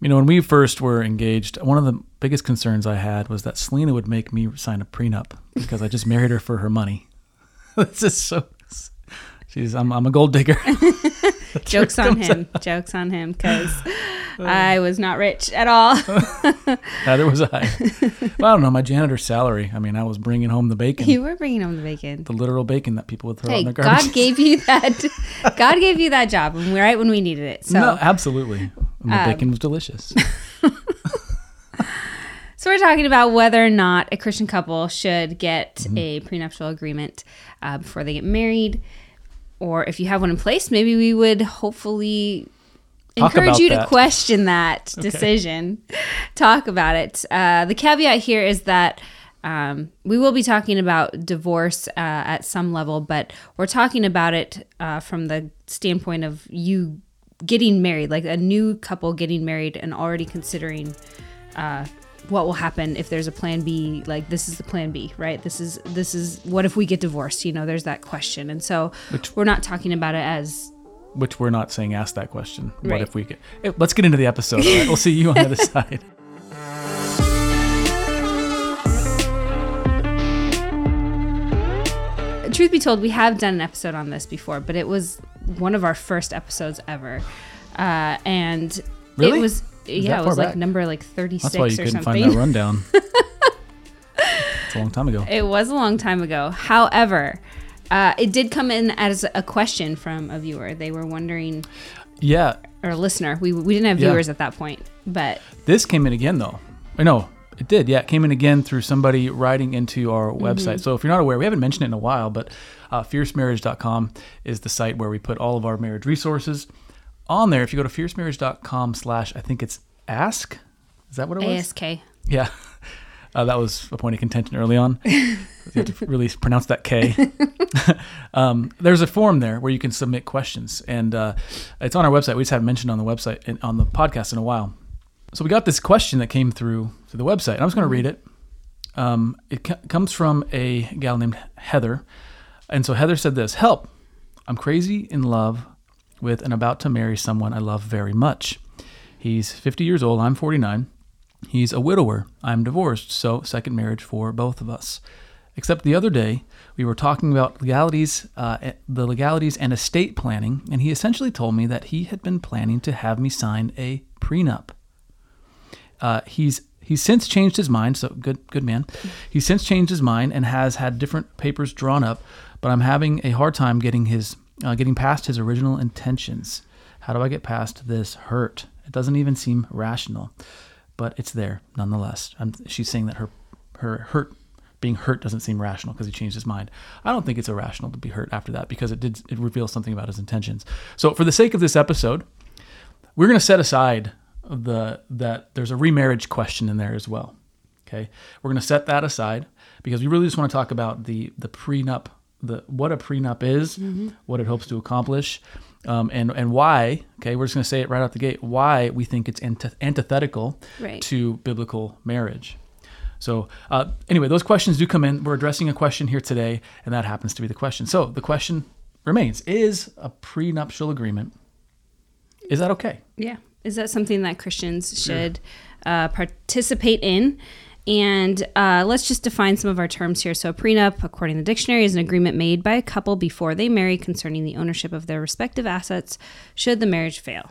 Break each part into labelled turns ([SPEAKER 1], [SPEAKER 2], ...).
[SPEAKER 1] You know, when we first were engaged, one of the biggest concerns I had was that Selena would make me sign a prenup because I just married her for her money. this is so. She's I'm I'm a gold digger.
[SPEAKER 2] Jokes on him. Jokes on him because I was not rich at all.
[SPEAKER 1] Neither was I. Well, I don't know. My janitor's salary. I mean, I was bringing home the bacon,
[SPEAKER 2] you were bringing home the bacon.
[SPEAKER 1] the literal bacon that people would throw
[SPEAKER 2] Hey,
[SPEAKER 1] in their garbage.
[SPEAKER 2] God gave you that. God gave you that job right when we needed it. So,
[SPEAKER 1] no, absolutely. And the
[SPEAKER 2] Um,
[SPEAKER 1] bacon was delicious.
[SPEAKER 2] so we're talking about whether or not a Christian couple should get
[SPEAKER 1] Mm-hmm.
[SPEAKER 2] a prenuptial agreement uh, before they get married, or if you have one in place, maybe we would hopefully
[SPEAKER 1] Talk
[SPEAKER 2] encourage you to question that decision. Talk about it. Uh, the caveat here is that. Um, we will be talking about divorce uh, at some level, but we're talking about it uh, from the standpoint of you getting married, like a new couple getting married and already considering uh, what will happen if there's a plan B. Like this is the plan B, right? This is this is what if we get divorced? You know, there's that question, and so
[SPEAKER 1] Which-
[SPEAKER 2] we're not talking about it as
[SPEAKER 1] Which we're not saying ask that question. What if we get? eh, Let's get into the episode. right? We'll see you on the other side.
[SPEAKER 2] truth be told, we have done an episode on this before, but it was one of our first episodes ever, uh, and
[SPEAKER 1] Really?
[SPEAKER 2] it was yeah,
[SPEAKER 1] that
[SPEAKER 2] it was like
[SPEAKER 1] back?
[SPEAKER 2] number like thirty
[SPEAKER 1] That's why you couldn't
[SPEAKER 2] something.
[SPEAKER 1] find that rundown. it's a long time ago.
[SPEAKER 2] It was a long time ago. However, uh, it did come in as a question from a viewer. They were wondering,
[SPEAKER 1] Yeah,
[SPEAKER 2] or a listener. We, we didn't have
[SPEAKER 1] Yeah.
[SPEAKER 2] viewers at that point, but
[SPEAKER 1] this came in again though. I know it did. Yeah, it came in again through somebody writing into our
[SPEAKER 2] Mm-hmm.
[SPEAKER 1] website. So if you're not aware, we haven't mentioned it in a while, but uh, fiercemarriage.com is the site where we put all of our marriage resources on there. If you go to fiercemarriage.com slash, I think it's ask. Is that what it was?
[SPEAKER 2] ASK.
[SPEAKER 1] Yeah. Uh, that was a point of contention early on. you have to really pronounce that K. um, there's a form there where you can submit questions, and uh, it's on our website. We just haven't mentioned it on the website in, on the podcast in a while. So we got this question that came through through the website. And I'm just going to read it. Um, it co- comes from a gal named Heather, and so Heather said this: "Help! I'm crazy in love with and about to marry someone I love very much. He's 50 years old. I'm 49." He's a widower. I'm divorced, so second marriage for both of us. Except the other day, we were talking about legalities, uh, the legalities and estate planning, and he essentially told me that he had been planning to have me sign a prenup. Uh, he's he's since changed his mind, so good good man. He's since changed his mind and has had different papers drawn up, but I'm having a hard time getting his uh, getting past his original intentions. How do I get past this hurt? It doesn't even seem rational, but it's there nonetheless. I'm, she's saying that her her hurt being hurt doesn't seem rational because he changed his mind. I don't think it's irrational to be hurt after that because it did it reveals something about his intentions. So for the sake of this episode, we're going to set aside the that there's a remarriage question in there as well. Okay, we're going to set that aside because we really just want to talk about the the prenup, the what a prenup is, mm-hmm. what it hopes to accomplish, um, and and why. Okay, we're just going to say it right out the gate. Why we think it's antith- antithetical
[SPEAKER 2] Right.
[SPEAKER 1] to biblical marriage. So uh, anyway, those questions do come in. We're addressing a question here today, and that happens to be the question. So the question remains: Is a prenuptial agreement is that okay?
[SPEAKER 2] Yeah. Is that something that Christians should uh, participate in? And uh, let's just define some of our terms here. So, a prenup, according to the dictionary, is an agreement made by a couple before they marry concerning the ownership of their respective assets should the marriage fail.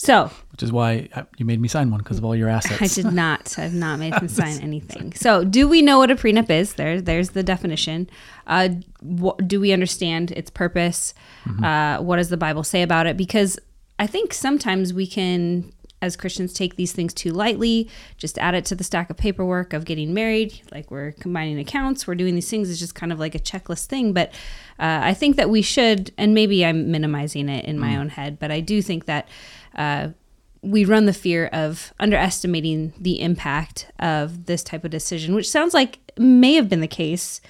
[SPEAKER 2] So,
[SPEAKER 1] Which is why uh, you made me sign one because of all your assets.
[SPEAKER 2] I did not. I've not made him sign anything. So, do we know what a prenup is? There, there's the definition. Uh, wh- do we understand its purpose? Uh, what does the Bible say about it? Because I think sometimes we can, as Christians, take these things too lightly. Just add it to the stack of paperwork of getting married. Like we're combining accounts, we're doing these things. It's just kind of like a checklist thing. But uh, I think that we should, and maybe I'm minimizing it in my own head, but I do think that. Uh, we run the fear of underestimating the impact of this type of decision, which sounds like may have been the case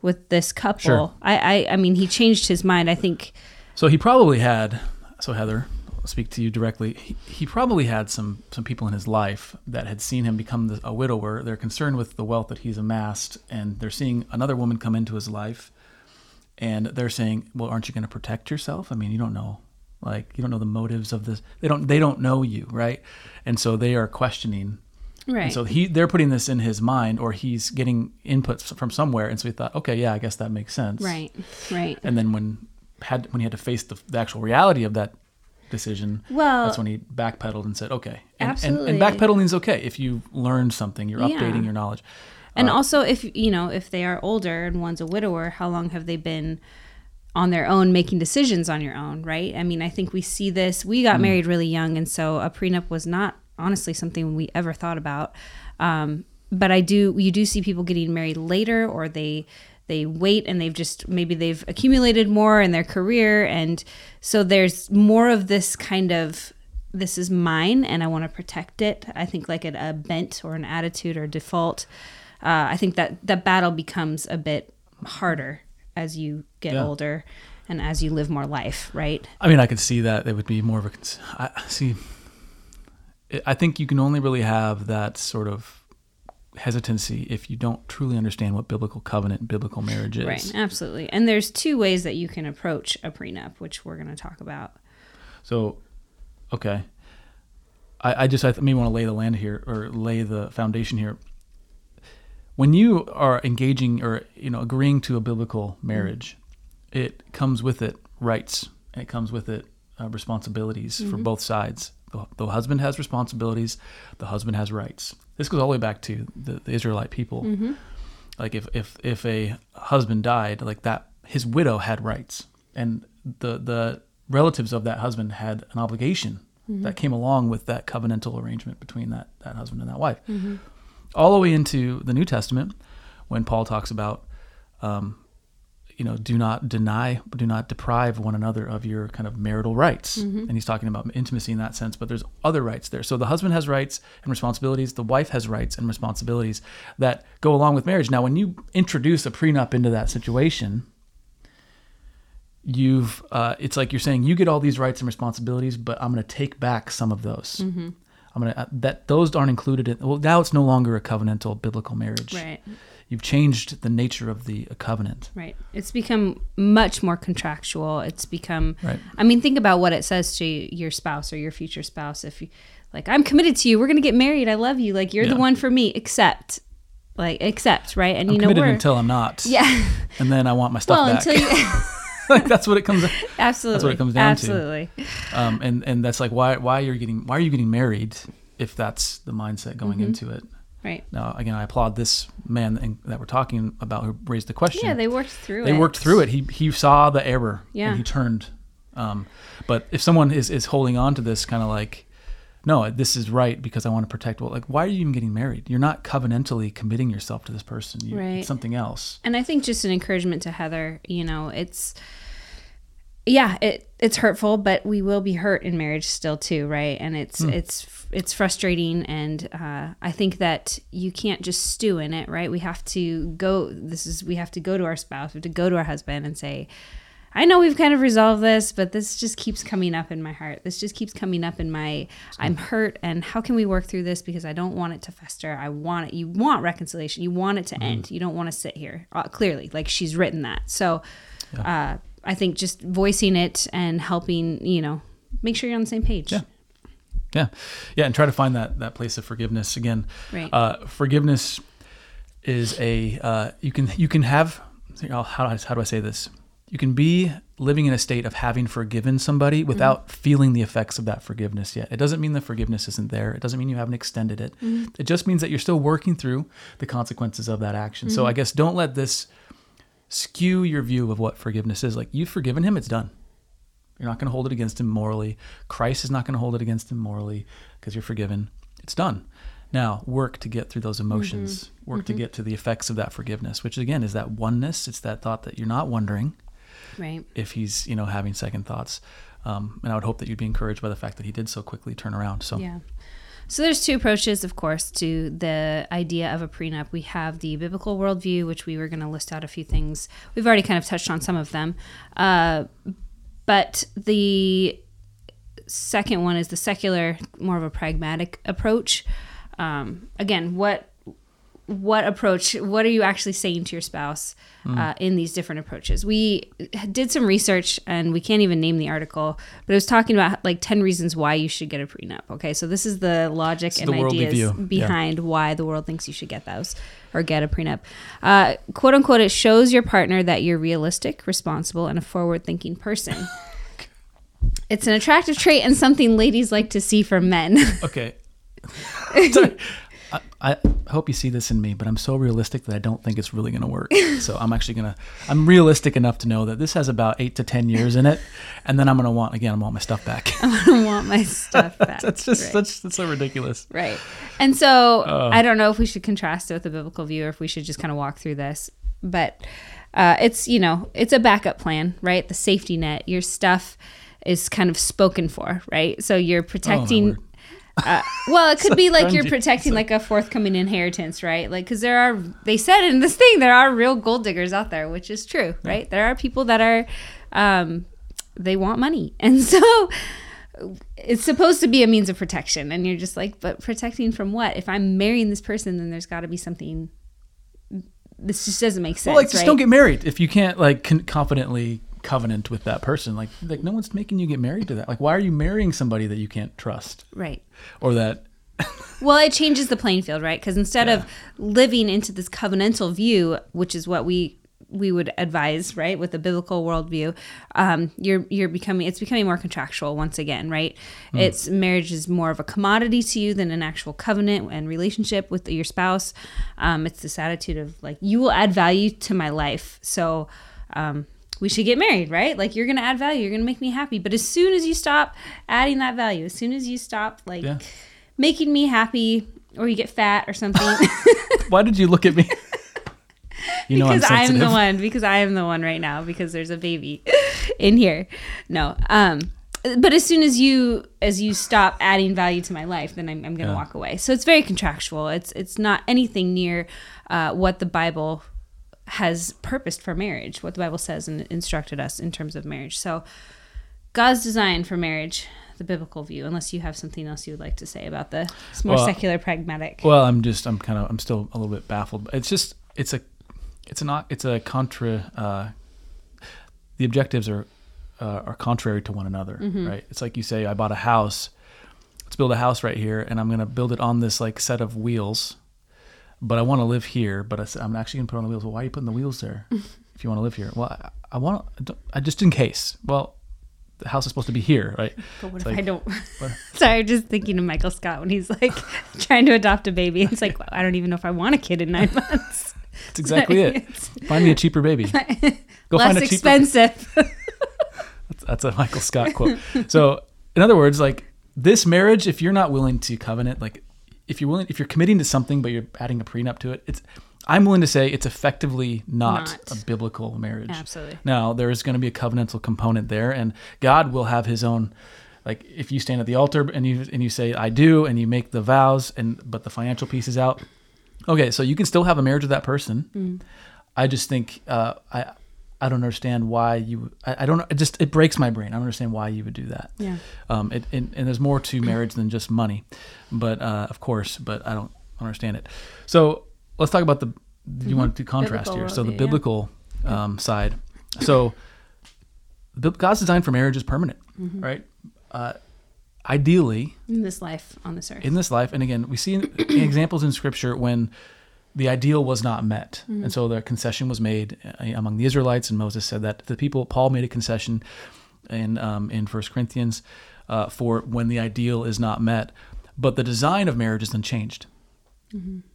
[SPEAKER 2] with this couple.
[SPEAKER 1] Sure.
[SPEAKER 2] I, I, I mean, he changed his mind. I think
[SPEAKER 1] So he probably had. So Heather, speak to you directly. He, he probably had some some people in his life that had seen him become the, a widower. They're concerned with the wealth that he's amassed, and they're seeing another woman come into his life, and they're saying, "Well, aren't you going to protect yourself? I mean, you don't know." Like you don't know the motives of this. They don't. They don't know you, right? And so they are questioning.
[SPEAKER 2] Right.
[SPEAKER 1] And so he, they're putting this in his mind, or he's getting inputs from somewhere. And so he thought, okay, yeah, I guess that makes sense.
[SPEAKER 2] right. Right.
[SPEAKER 1] And then when had when he had to face the, the actual reality of that decision,
[SPEAKER 2] Well-
[SPEAKER 1] that's when he backpedaled and said, okay. And,
[SPEAKER 2] Absolutely.
[SPEAKER 1] And, and backpedaling is okay if you learned something, you're
[SPEAKER 2] Yeah.
[SPEAKER 1] updating your knowledge.
[SPEAKER 2] And also, if you know, if they are older and one's a widower, how long have they been on their own making decisions on your own, right? I mean, I think we see this. We got married really young, and so a prenup was not honestly something we ever thought about. Um, but I do, you do see people getting married later, or they they wait and they've just maybe they've accumulated more in their career, and so there's more of this kind of this is mine and I want to protect it. I think like a, a bent or an attitude or default. Uh, I think that that battle becomes a bit harder as you get
[SPEAKER 1] Yeah.
[SPEAKER 2] older and as you live more life, right?
[SPEAKER 1] I mean, I could see that it would be more of a. I see. I think you can only really have that sort of hesitancy if you don't truly understand what biblical covenant and biblical marriage is.
[SPEAKER 2] Right, absolutely. And there's two ways that you can approach a prenup, which we're going to talk about.
[SPEAKER 1] So, okay. I, I just I th- may want to lay the land here or lay the foundation here. When you are engaging or you know agreeing to a biblical marriage, it comes with it rights and it comes with it uh, responsibilities for both sides. The, the husband has responsibilities, the husband has rights. This goes all the way back to the, the Israelite people. Mm-hmm. Like if, if if a husband died, like that, his widow had rights, and the the relatives of that husband had an obligation mm-hmm. that came along with that covenantal arrangement between that that husband and that wife. Mm-hmm. All the way into the New Testament, when Paul talks about um, you know, do not deny, do not deprive one another of your kind of marital rights. Mm-hmm. And he's talking about intimacy in that sense, but there's other rights there. So the husband has rights and responsibilities, the wife has rights and responsibilities that go along with marriage. Now, when you introduce a prenup into that situation, you've uh, it's like you're saying you get all these rights and responsibilities, but I'm going to take back some of those. Mm-hmm. I'm going to uh, that those aren't included in. Well, now it's no longer a covenantal biblical marriage.
[SPEAKER 2] Right.
[SPEAKER 1] You've changed the nature of the covenant.
[SPEAKER 2] Right. It's become much more contractual. It's become
[SPEAKER 1] Right.
[SPEAKER 2] I mean, think about what it says to your spouse or your future spouse if you like I'm committed to you. We're going to get married. I love you. Like you're the one for me. Accept. Like accept, right? And
[SPEAKER 1] I'm
[SPEAKER 2] you know
[SPEAKER 1] committed
[SPEAKER 2] we're
[SPEAKER 1] until I'm not.
[SPEAKER 2] Yeah.
[SPEAKER 1] And then I want my stuff
[SPEAKER 2] well,
[SPEAKER 1] back.
[SPEAKER 2] until you
[SPEAKER 1] like that's what it comes.
[SPEAKER 2] Absolutely.
[SPEAKER 1] That's what it comes down to.
[SPEAKER 2] Absolutely.
[SPEAKER 1] Um, and and that's like why why you're getting why are you getting married if that's the mindset going
[SPEAKER 2] Mm-hmm.
[SPEAKER 1] into it.
[SPEAKER 2] Right.
[SPEAKER 1] Now again, I applaud this man that we're talking about who raised the question.
[SPEAKER 2] Yeah, they worked through
[SPEAKER 1] they
[SPEAKER 2] it.
[SPEAKER 1] They worked through it. He he saw the error
[SPEAKER 2] Yeah.
[SPEAKER 1] and he turned. Um, but if someone is is holding on to this kind of like, no, this is right because I want to protect. Well, like why are you even getting married? You're not covenantally committing yourself to this person. You,
[SPEAKER 2] Right.
[SPEAKER 1] It's something else.
[SPEAKER 2] And I think just an encouragement to Heather, you know, it's yeah, it it's hurtful, but we will be hurt in marriage still too, right? And it's
[SPEAKER 1] Hmm.
[SPEAKER 2] it's it's frustrating and uh, I think that you can't just stew in it, right? We have to go this is we have to go to our spouse, we have to go to our husband and say I know we've kind of resolved this, but this just keeps coming up in my heart. This just keeps coming up in my I'm hurt and how can we work through this because I don't want it to fester. I want it. You want reconciliation. You want it to end. You don't want to sit here. Uh, clearly, like she's written that. So uh, I think just voicing it and helping, you know, make sure you're on the same page.
[SPEAKER 1] Yeah. Yeah, yeah, and try to find that that place of forgiveness again.
[SPEAKER 2] Right.
[SPEAKER 1] Uh, forgiveness is a uh, you can you can have how how do I- how do I say this? You can be living in a state of having forgiven somebody
[SPEAKER 2] Mm-hmm.
[SPEAKER 1] without feeling the effects of that forgiveness yet. It doesn't mean the forgiveness isn't there. It doesn't mean you haven't extended it.
[SPEAKER 2] Mm-hmm.
[SPEAKER 1] It just means that you're still working through the consequences of that action. So I
[SPEAKER 2] Mm-hmm.
[SPEAKER 1] guess don't let this skew your view of what forgiveness is. Like you've forgiven him, it's done. You're not going to hold it against him morally. Christ is not going to hold it against him morally because you're forgiven. It's done. Now, work to get through those emotions. Work to get to the effects of that forgiveness, which again is that oneness. It's that thought that you're not wondering
[SPEAKER 2] Right.
[SPEAKER 1] if he's, you know, having second thoughts. Um, and I would hope that you'd be encouraged by the fact that he did so quickly turn around. So,
[SPEAKER 2] Yeah. So there's two approaches, of course, to the idea of a prenup. We have the biblical worldview, which we were going to list out a few things. We've already kind of touched on some of them, uh, but the second one is the secular, more of a pragmatic approach. Um, again, what what approach what are you actually saying to your spouse uh, in these different approaches? We did some research and we can't even name the article but it was talking about like 10 reasons why you should get a prenup okay? So this is the logic and
[SPEAKER 1] the
[SPEAKER 2] ideas
[SPEAKER 1] view. Yeah.
[SPEAKER 2] behind why the world thinks you should get those or get a prenup. Uh, quote unquote it shows your partner that you're realistic responsible and a forward thinking person. It's an attractive trait and something ladies like to see from men.
[SPEAKER 1] Okay. I, I hope you see this in me, but I'm so realistic that I don't think it's really going to work. So I'm actually going to, I'm realistic enough to know that this has about eight to 10 years in it. And then I'm going to want, again, I want my stuff back.
[SPEAKER 2] I want my stuff back.
[SPEAKER 1] that's just,
[SPEAKER 2] Right.
[SPEAKER 1] that's, that's so ridiculous.
[SPEAKER 2] Right. And so I don't know if we should contrast it with the biblical view or if we should just kind of walk through this. But uh, it's, you know, it's a backup plan, right? The safety net. Your stuff is kind of spoken for, right? So you're protecting.
[SPEAKER 1] word.
[SPEAKER 2] Uh, well, it could be like you're protecting like a forthcoming inheritance, right? Like, because there are, they said in this thing, there are real gold diggers out there, which is true, right? There are people that are, um, they want money. And so it's supposed to be a means of protection. And you're just like, but protecting from what? If I'm marrying this person, then there's got to be something. This just doesn't make sense.
[SPEAKER 1] Well, like, just
[SPEAKER 2] right?
[SPEAKER 1] don't get married if you can't, like, con- confidently covenant with that person. Like, like, no one's making you get married to that. Like, why are you marrying somebody that you can't trust
[SPEAKER 2] right.
[SPEAKER 1] or that,
[SPEAKER 2] Well, it changes the playing field, right? Because instead of living into this covenantal view, which is what we we would advise, right, with the biblical worldview, um, you're you're becoming it's becoming more contractual once again, right? It's marriage is more of a commodity to you than an actual covenant and relationship with your spouse. Um, it's this attitude of like you will add value to my life, so. Um, we should get married, right? Like you're gonna add value, you're gonna make me happy. But as soon as you stop adding that value, as soon as you stop like
[SPEAKER 1] Yeah.
[SPEAKER 2] making me happy or you get fat or something
[SPEAKER 1] why did you look at me? You know,
[SPEAKER 2] because
[SPEAKER 1] I'm
[SPEAKER 2] I'm, the one because I am the one right now because there's a baby in here. No. Um but as soon as you as you stop adding value to my life, then I'm, I'm going to
[SPEAKER 1] Yeah.
[SPEAKER 2] walk away. So it's very contractual. It's it's not anything near uh, what the Bible has purposed for marriage, what the Bible says and instructed us in terms of marriage. So God's design for marriage, the biblical view. Unless you have something else you would like to say about the more
[SPEAKER 1] Well,
[SPEAKER 2] secular, pragmatic.
[SPEAKER 1] Well, I'm just I'm kind of I'm still a little bit baffled. It's just it's a it's an it's a contra. Uh, the objectives are uh, are contrary to one another,
[SPEAKER 2] Mm-hmm.
[SPEAKER 1] right? It's like you say, I bought a house. Let's build a house right here, and I'm gonna build it on this like set of wheels. But I want to live here. But I said, I'm actually gonna put on the wheels. Well, why are you putting the wheels there? if you want to live here, well, I, I want I just in case. Well, the house is supposed to be here, right?
[SPEAKER 2] But what
[SPEAKER 1] It's
[SPEAKER 2] if
[SPEAKER 1] like-
[SPEAKER 2] I don't?
[SPEAKER 1] what-
[SPEAKER 2] Sorry, I'm just thinking of Michael Scott when he's like trying to adopt a baby. It's like I don't even know if I want a kid in nine months.
[SPEAKER 1] That's exactly it. Find me a cheaper baby. Go
[SPEAKER 2] less
[SPEAKER 1] find a cheaper
[SPEAKER 2] expensive.
[SPEAKER 1] That's a Michael Scott quote. So, in other words, like this marriage, if you're not willing to covenant, like if you're willing, if you're committing to something but you're adding a prenup to it, it's. I'm willing to say it's effectively not,
[SPEAKER 2] Not.
[SPEAKER 1] a biblical marriage.
[SPEAKER 2] Absolutely.
[SPEAKER 1] Now there is going to be a covenantal component there, and God will have His own. Like if you stand at the altar and you and you say I do, and you make the vows, and but the financial piece is out. Okay, so you can still have a marriage with that person.
[SPEAKER 2] Mm.
[SPEAKER 1] I just think uh, I I don't understand why you I, I don't it just it breaks my brain. I don't understand why you would do that.
[SPEAKER 2] Yeah.
[SPEAKER 1] Um, it, and, and there's more to marriage than just money, but uh, of course, but I don't understand it. So let's talk about the. Do you want to contrast
[SPEAKER 2] Mm-hmm. Biblical
[SPEAKER 1] here? So the
[SPEAKER 2] worldview, yeah.
[SPEAKER 1] biblical um, side. So God's design for marriage is permanent,
[SPEAKER 2] Mm-hmm.
[SPEAKER 1] right? Uh, ideally,
[SPEAKER 2] In this life on this earth.
[SPEAKER 1] in this life, and again, we see examples in Scripture when the ideal was not met, and so the concession was made uh, among the Israelites, and Moses said that the people. Paul made a concession in um, in First Corinthians uh, for when the ideal is not met, but the design of marriage is unchanged.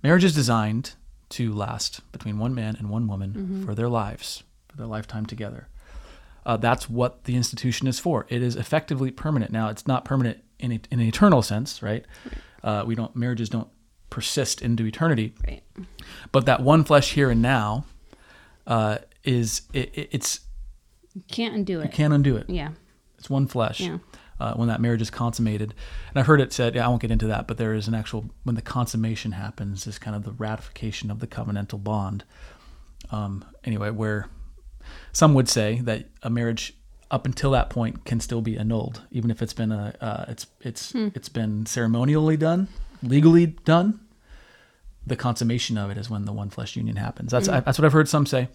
[SPEAKER 1] Marriage is designed to last between one man and one woman for their lives, for their lifetime together. Uh, that's what the institution is for. It is effectively permanent. Now, it's not permanent in, a, in an eternal sense, right? Uh, we don't marriages don't persist into eternity,
[SPEAKER 2] right.
[SPEAKER 1] but that one flesh here and now uh, is it, it, it's
[SPEAKER 2] You can't undo it.
[SPEAKER 1] You can't undo it.
[SPEAKER 2] Yeah.
[SPEAKER 1] It's one flesh.
[SPEAKER 2] Yeah.
[SPEAKER 1] Uh, when that marriage is consummated, and I've heard it said, yeah, I won't get into that, but there is an actual when the consummation happens is kind of the ratification of the covenantal bond. Um, anyway, where some would say that a marriage up until that point can still be annulled, even if it's been a uh, it's it's it's been ceremonially done, legally done. the consummation of it is when the one flesh union happens. That's I, that's what I've heard some say,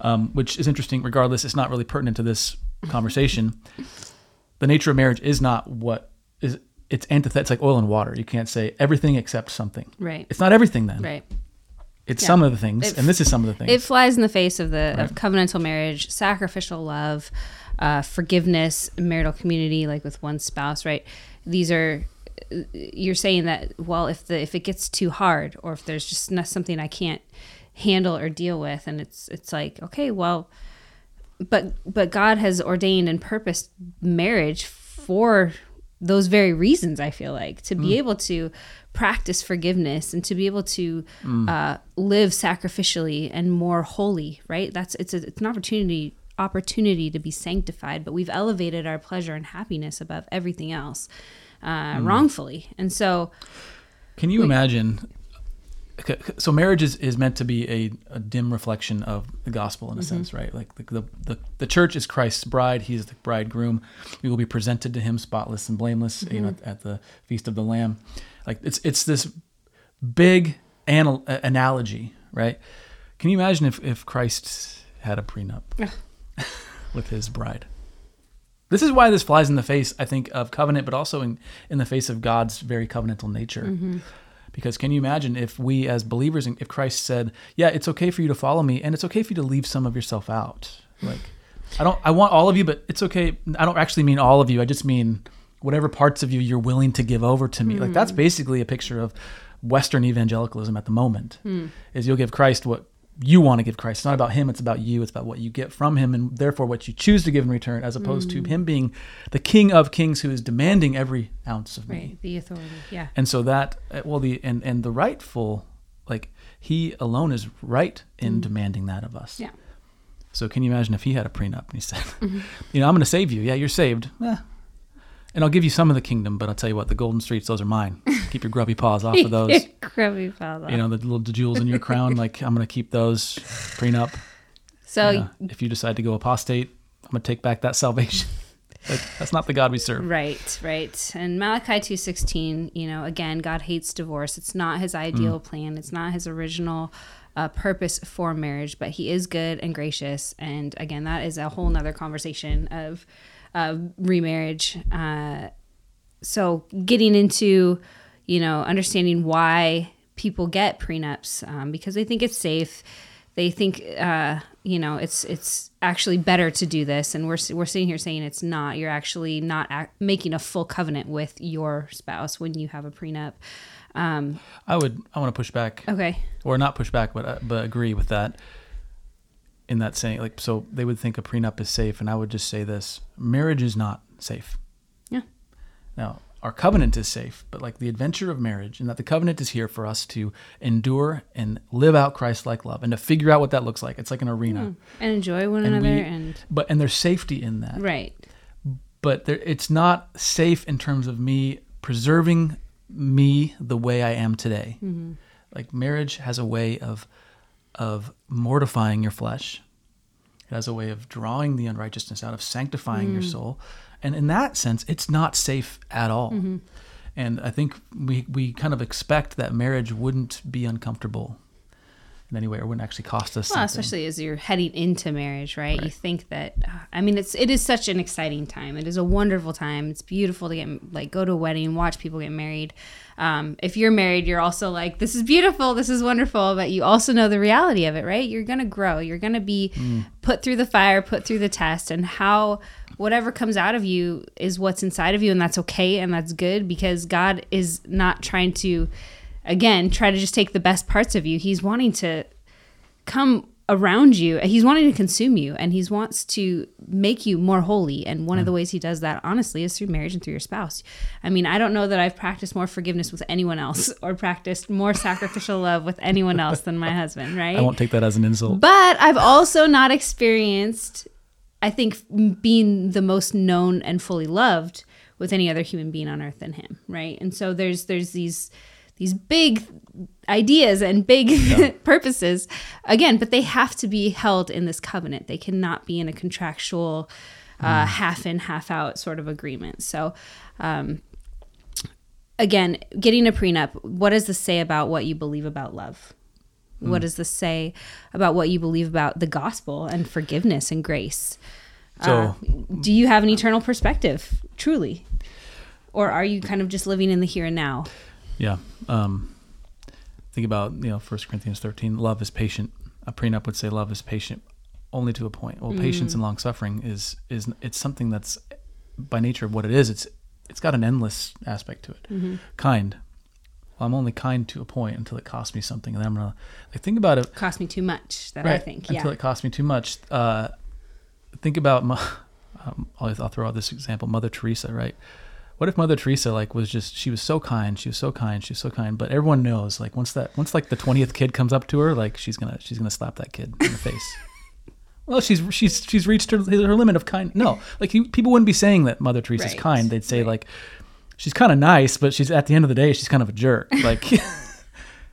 [SPEAKER 1] um, which is interesting. Regardless, it's not really pertinent to this conversation. the nature of marriage is not what is it's antithetical. It's like oil and water. You can't say everything except something.
[SPEAKER 2] Right.
[SPEAKER 1] It's not everything then.
[SPEAKER 2] Right.
[SPEAKER 1] It's
[SPEAKER 2] Yeah.
[SPEAKER 1] some of the things,
[SPEAKER 2] It-
[SPEAKER 1] and this is some of the things.
[SPEAKER 2] It flies in the face of the of covenantal marriage, sacrificial love, uh, forgiveness, marital community, like with one spouse. Right. These are. You're saying that well, if the if it gets too hard, or if there's just not something I can't handle or deal with, and it's it's like okay, well, but but God has ordained and purposed marriage for those very reasons. I feel like to be able to practice forgiveness and to be able to uh, live sacrificially and more holy. Right? That's it's a, it's an opportunity opportunity to be sanctified. But we've elevated our pleasure and happiness above everything else uh, wrongfully, and so
[SPEAKER 1] Can you imagine? So marriage is, is meant to be a, a dim reflection of the gospel in
[SPEAKER 2] Mm-hmm.
[SPEAKER 1] a sense, right? Like the, the, the, the church is Christ's bride. He's the bridegroom. We will be presented to him spotless and blameless, you know,
[SPEAKER 2] Mm-hmm.
[SPEAKER 1] at, at the feast of the lamb. Like it's, it's this big anal- analogy, right? Can you imagine if, if Christ had a prenup with his bride? This is why this flies in the face, I think, of covenant, but also in, in the face of God's very covenantal nature. Mm-hmm. Because can you imagine if we, as believers, if Christ said, "Yeah, it's okay for you to follow me, and it's okay for you to leave some of yourself out." Like, I don't, I want all of you, but it's okay. I don't actually mean all of you. I just mean whatever parts of you you're willing to give over to me. Like that's mm. basically a picture of Western evangelicalism at the moment. Hmm. Is you'll give Christ what you want to give Christ. It's not about him, it's about you. It's about what you get from him and therefore what you choose to give in return, as opposed to him being the king of kings who is demanding every ounce of me.
[SPEAKER 2] right the authority. Yeah.
[SPEAKER 1] And so that uh, well the and and the rightful like he alone is right in demanding that of us.
[SPEAKER 2] Yeah.
[SPEAKER 1] So can you imagine if he had a prenup and he said, you know, I'm going to save you. Yeah, you're saved. Eh. And I'll give you some of the kingdom, but I'll tell you what, the golden streets, those are mine. Keep your grubby paws off of those.
[SPEAKER 2] Grubby fellow.
[SPEAKER 1] you know, the little jewels in your crown, like I'm going to keep those prenup.
[SPEAKER 2] so
[SPEAKER 1] Yeah. if you decide to go apostate, I'm going to take back that salvation. Like, that's not the God we serve.
[SPEAKER 2] Right, right. And Malachi 2:16, you know, again, God hates divorce. It's not his ideal plan. It's not his original uh, purpose for marriage, but he is good and gracious. And again, that is a whole nother conversation of uh, remarriage. Uh, so getting into, you know, understanding why people get prenups um, because they think it's safe. They think, uh, you know, it's it's actually better to do this, and we're we're sitting here saying it's not. You're actually not ac- making a full covenant with your spouse when you have a prenup. Um,
[SPEAKER 1] I would, I want to push back
[SPEAKER 2] okay,
[SPEAKER 1] or not push back, but uh, but agree with that. In that saying, like, so they would think a prenup is safe, and I would just say this: marriage is not safe.
[SPEAKER 2] Yeah.
[SPEAKER 1] Now, our covenant is safe, but like the adventure of marriage, and that the covenant is here for us to endure and live out Christ-like love, and to figure out what that looks like. It's like an arena, hmm.
[SPEAKER 2] and enjoy one
[SPEAKER 1] And
[SPEAKER 2] another,
[SPEAKER 1] we-
[SPEAKER 2] and
[SPEAKER 1] but and there's safety in that.
[SPEAKER 2] right,
[SPEAKER 1] But there, it's not safe in terms of me preserving me the way I am today. Mm-hmm. Like marriage has a way of of mortifying your flesh. It has a way of drawing the unrighteousness out, of sanctifying your mm. soul. And in that sense, it's not safe at all. Mm-hmm. And I think we, we kind of expect that marriage wouldn't be uncomfortable in any way or wouldn't actually cost us
[SPEAKER 2] well,
[SPEAKER 1] something.
[SPEAKER 2] especially as you're heading into marriage, right? You think that, uh, I mean, it's it is such an exciting time. It is a wonderful time. It's beautiful to get like go to a wedding, watch people get married. Um, if you're married, you're also like, this is beautiful, this is wonderful, but you also know the reality of it, right? You're gonna grow. You're gonna be put through the fire, put through the test, and how whatever comes out of you is what's inside of you, and that's okay and that's good because God is not trying to again try to just take the best parts of you. He's wanting to come around you. He's wanting to consume you and he wants to make you more holy. And one of the mm. ways he does that honestly is through marriage and through your spouse. I mean i don't know that i've practiced more forgiveness with anyone else or practiced more sacrificial love with anyone else than my husband right?
[SPEAKER 1] I won't take that as an insult.
[SPEAKER 2] but I've also not experienced, I think, being the most known and fully loved with any other human being on earth than him, right? And so there's there's these these big ideas and big purposes again, but they have to be held in this covenant. They cannot be in a contractual uh, half in, half out sort of agreement. So. Um, again, getting a prenup, what does this say about what you believe about love? What does this say about what you believe about the gospel and forgiveness and grace?
[SPEAKER 1] So-
[SPEAKER 2] Uh, do you have an eternal perspective, truly? Or are you kind of just living in the here and now?
[SPEAKER 1] Yeah. Um, think about you know First Corinthians thirteen. Love is patient. A prenup would say love is patient, only to a point. Well, patience and long suffering is is it's something that's by nature of what it is. It's it's got an endless aspect to it. Kind. Well, I'm only kind to a point until it costs me something, and then I'm gonna like think about it.
[SPEAKER 2] Cost me too much, that I think.
[SPEAKER 1] Until
[SPEAKER 2] Yeah.
[SPEAKER 1] it costs me too much. Uh, think about. Mo- um, I'll, I'll throw out this example. Mother Teresa, right? What if Mother Teresa like was just she was so kind, she was so kind, she was so kind, but everyone knows like once that once like the twentieth kid comes up to her, like she's gonna she's gonna slap that kid in the face. Well, she's she's she's reached her her limit of kind. No, like you, people wouldn't be saying that Mother Teresa's
[SPEAKER 2] Right.
[SPEAKER 1] kind. They'd say
[SPEAKER 2] Right.
[SPEAKER 1] like she's kind of nice, but she's at the end of the day she's kind of a jerk. Like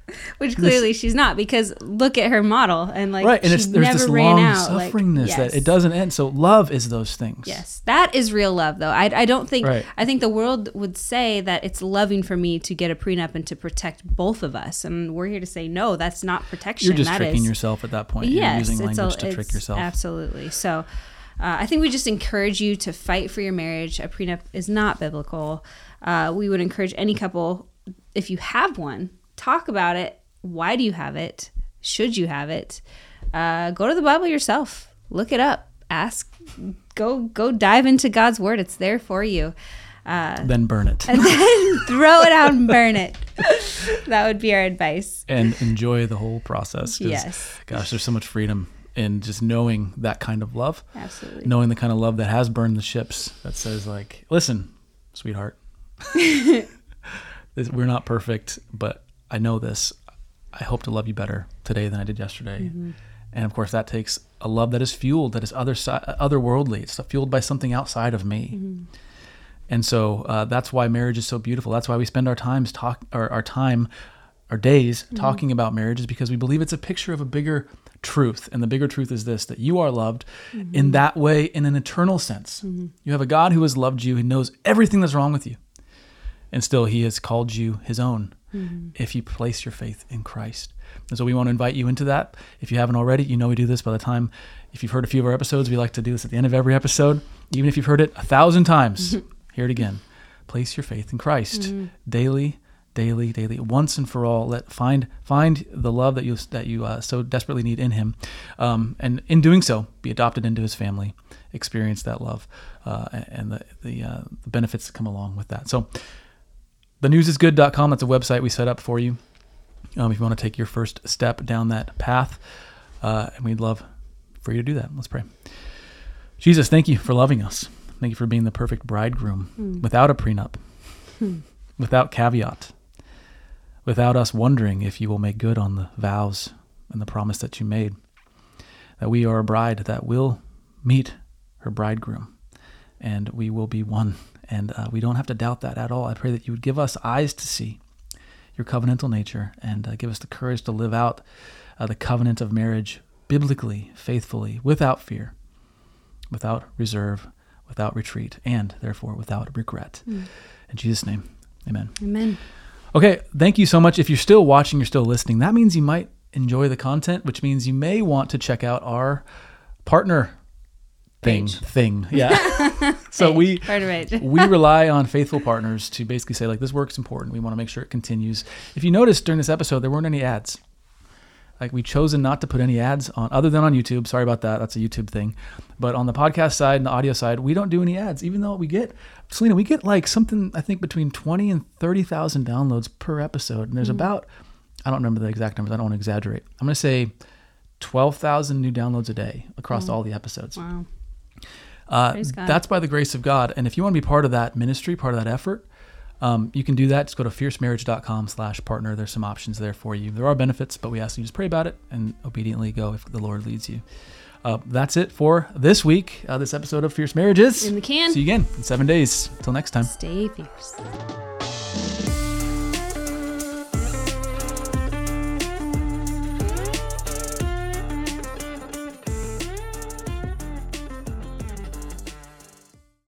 [SPEAKER 2] Which clearly she's not because look at her model and like
[SPEAKER 1] right, and
[SPEAKER 2] she
[SPEAKER 1] it's there's
[SPEAKER 2] never
[SPEAKER 1] this long
[SPEAKER 2] out. like,
[SPEAKER 1] sufferingness that it doesn't end. So love is those things.
[SPEAKER 2] Yes, that is real love, though. I, I don't think.
[SPEAKER 1] Right.
[SPEAKER 2] I think the world would say that it's loving for me to get a prenup and to protect both of us, and we're here to say no. That's not protection.
[SPEAKER 1] You're just
[SPEAKER 2] That
[SPEAKER 1] tricking
[SPEAKER 2] is-
[SPEAKER 1] yourself at that point.
[SPEAKER 2] Yes,
[SPEAKER 1] You're using
[SPEAKER 2] it's a-
[SPEAKER 1] language to trick yourself.
[SPEAKER 2] Absolutely. So, uh, I think we just encourage you to fight for your marriage. A prenup is not biblical. Uh, we would encourage any couple, if you have one, talk about it. Why do you have it? Should you have it? Uh, go to the Bible yourself. Look it up. Ask. Go go dive into God's word. It's there for you. Uh,
[SPEAKER 1] then burn it
[SPEAKER 2] and then throw it out and burn it. that would be our advice.
[SPEAKER 1] and enjoy the whole process.
[SPEAKER 2] Yes.
[SPEAKER 1] Gosh, there's so much freedom in just knowing that kind of love.
[SPEAKER 2] Absolutely.
[SPEAKER 1] knowing the kind of love that has burned the ships that says like listen sweetheart we're not perfect but i know this. I hope to love you better today than i did yesterday.
[SPEAKER 2] Mm-hmm.
[SPEAKER 1] and of course that takes a love that is fueled that is other otherworldly. It's fueled by something outside of me.
[SPEAKER 2] Mm-hmm.
[SPEAKER 1] and so uh, that's why marriage is so beautiful. That's why we spend our times talk or our time our days
[SPEAKER 2] Mm-hmm.
[SPEAKER 1] talking about marriage is because we believe it's a picture of a bigger truth. And the bigger truth is this that you are loved
[SPEAKER 2] Mm-hmm.
[SPEAKER 1] in that way in an eternal sense. You have a god who has loved you. He knows everything that's wrong with you. And still he has called you his own if you place your faith in christ. And so we want to invite you into that. If you haven't already you know we do this by the time if you've heard a few of our episodes we like to do this at the end of every episode. Even if you've heard it a thousand times hear it again. Place your faith in christ daily daily daily once and for all. Let find find the love that you that you uh, so desperately need in him. Um, and in doing so be adopted into his family. Experience that love uh, and the the, uh, the benefits that come along with that. So thenewsisgood.com that's a website we set up for you um, if you want to take your first step down that path. Uh, and we'd love for you to do that. Let's pray. Jesus thank you for loving us. Thank you for being the perfect bridegroom without a prenup without caveat without us wondering if you will make good on the vows and the promise that you made that we are a bride that will meet her bridegroom and we will be one and uh, we don't have to doubt that at all i pray that you would give us eyes to see your covenantal nature and uh, give us the courage to live out uh, the covenant of marriage biblically faithfully without fear without reserve without retreat and therefore without regret in jesus name amen
[SPEAKER 2] Amen.
[SPEAKER 1] Okay, thank you so much. If you're still watching, you're still listening, that means you might enjoy the content, which means you may want to check out our partner thing.
[SPEAKER 2] Page.
[SPEAKER 1] Thing, yeah. so we
[SPEAKER 2] Part of it.
[SPEAKER 1] we rely on faithful partners to basically say like this work's important. We want to make sure it continues. If you notice during this episode, there weren't any ads. Like we chosen not to put any ads on, other than on YouTube. Sorry about that. That's a YouTube thing. But on the podcast side and the audio side, we don't do any ads, even though we get, Selena, we get like something I think between twenty and thirty thousand downloads per episode, and there's hmm. about, I don't remember the exact numbers. I don't want to exaggerate. I'm gonna say twelve thousand new downloads a day across hmm. all the episodes.
[SPEAKER 2] Wow.
[SPEAKER 1] Uh, that's by the grace of God. And if you want to be part of that ministry, part of that effort, um, you can do that. Just go to fiercemarriage.com slash partner. There's some options there for you. There are benefits, but we ask you to just pray about it and obediently go if the Lord leads you. Uh, that's it for this week, uh, this episode of Fierce Marriages.
[SPEAKER 2] In the can.
[SPEAKER 1] See you again in seven days. Until next time.
[SPEAKER 2] Stay fierce.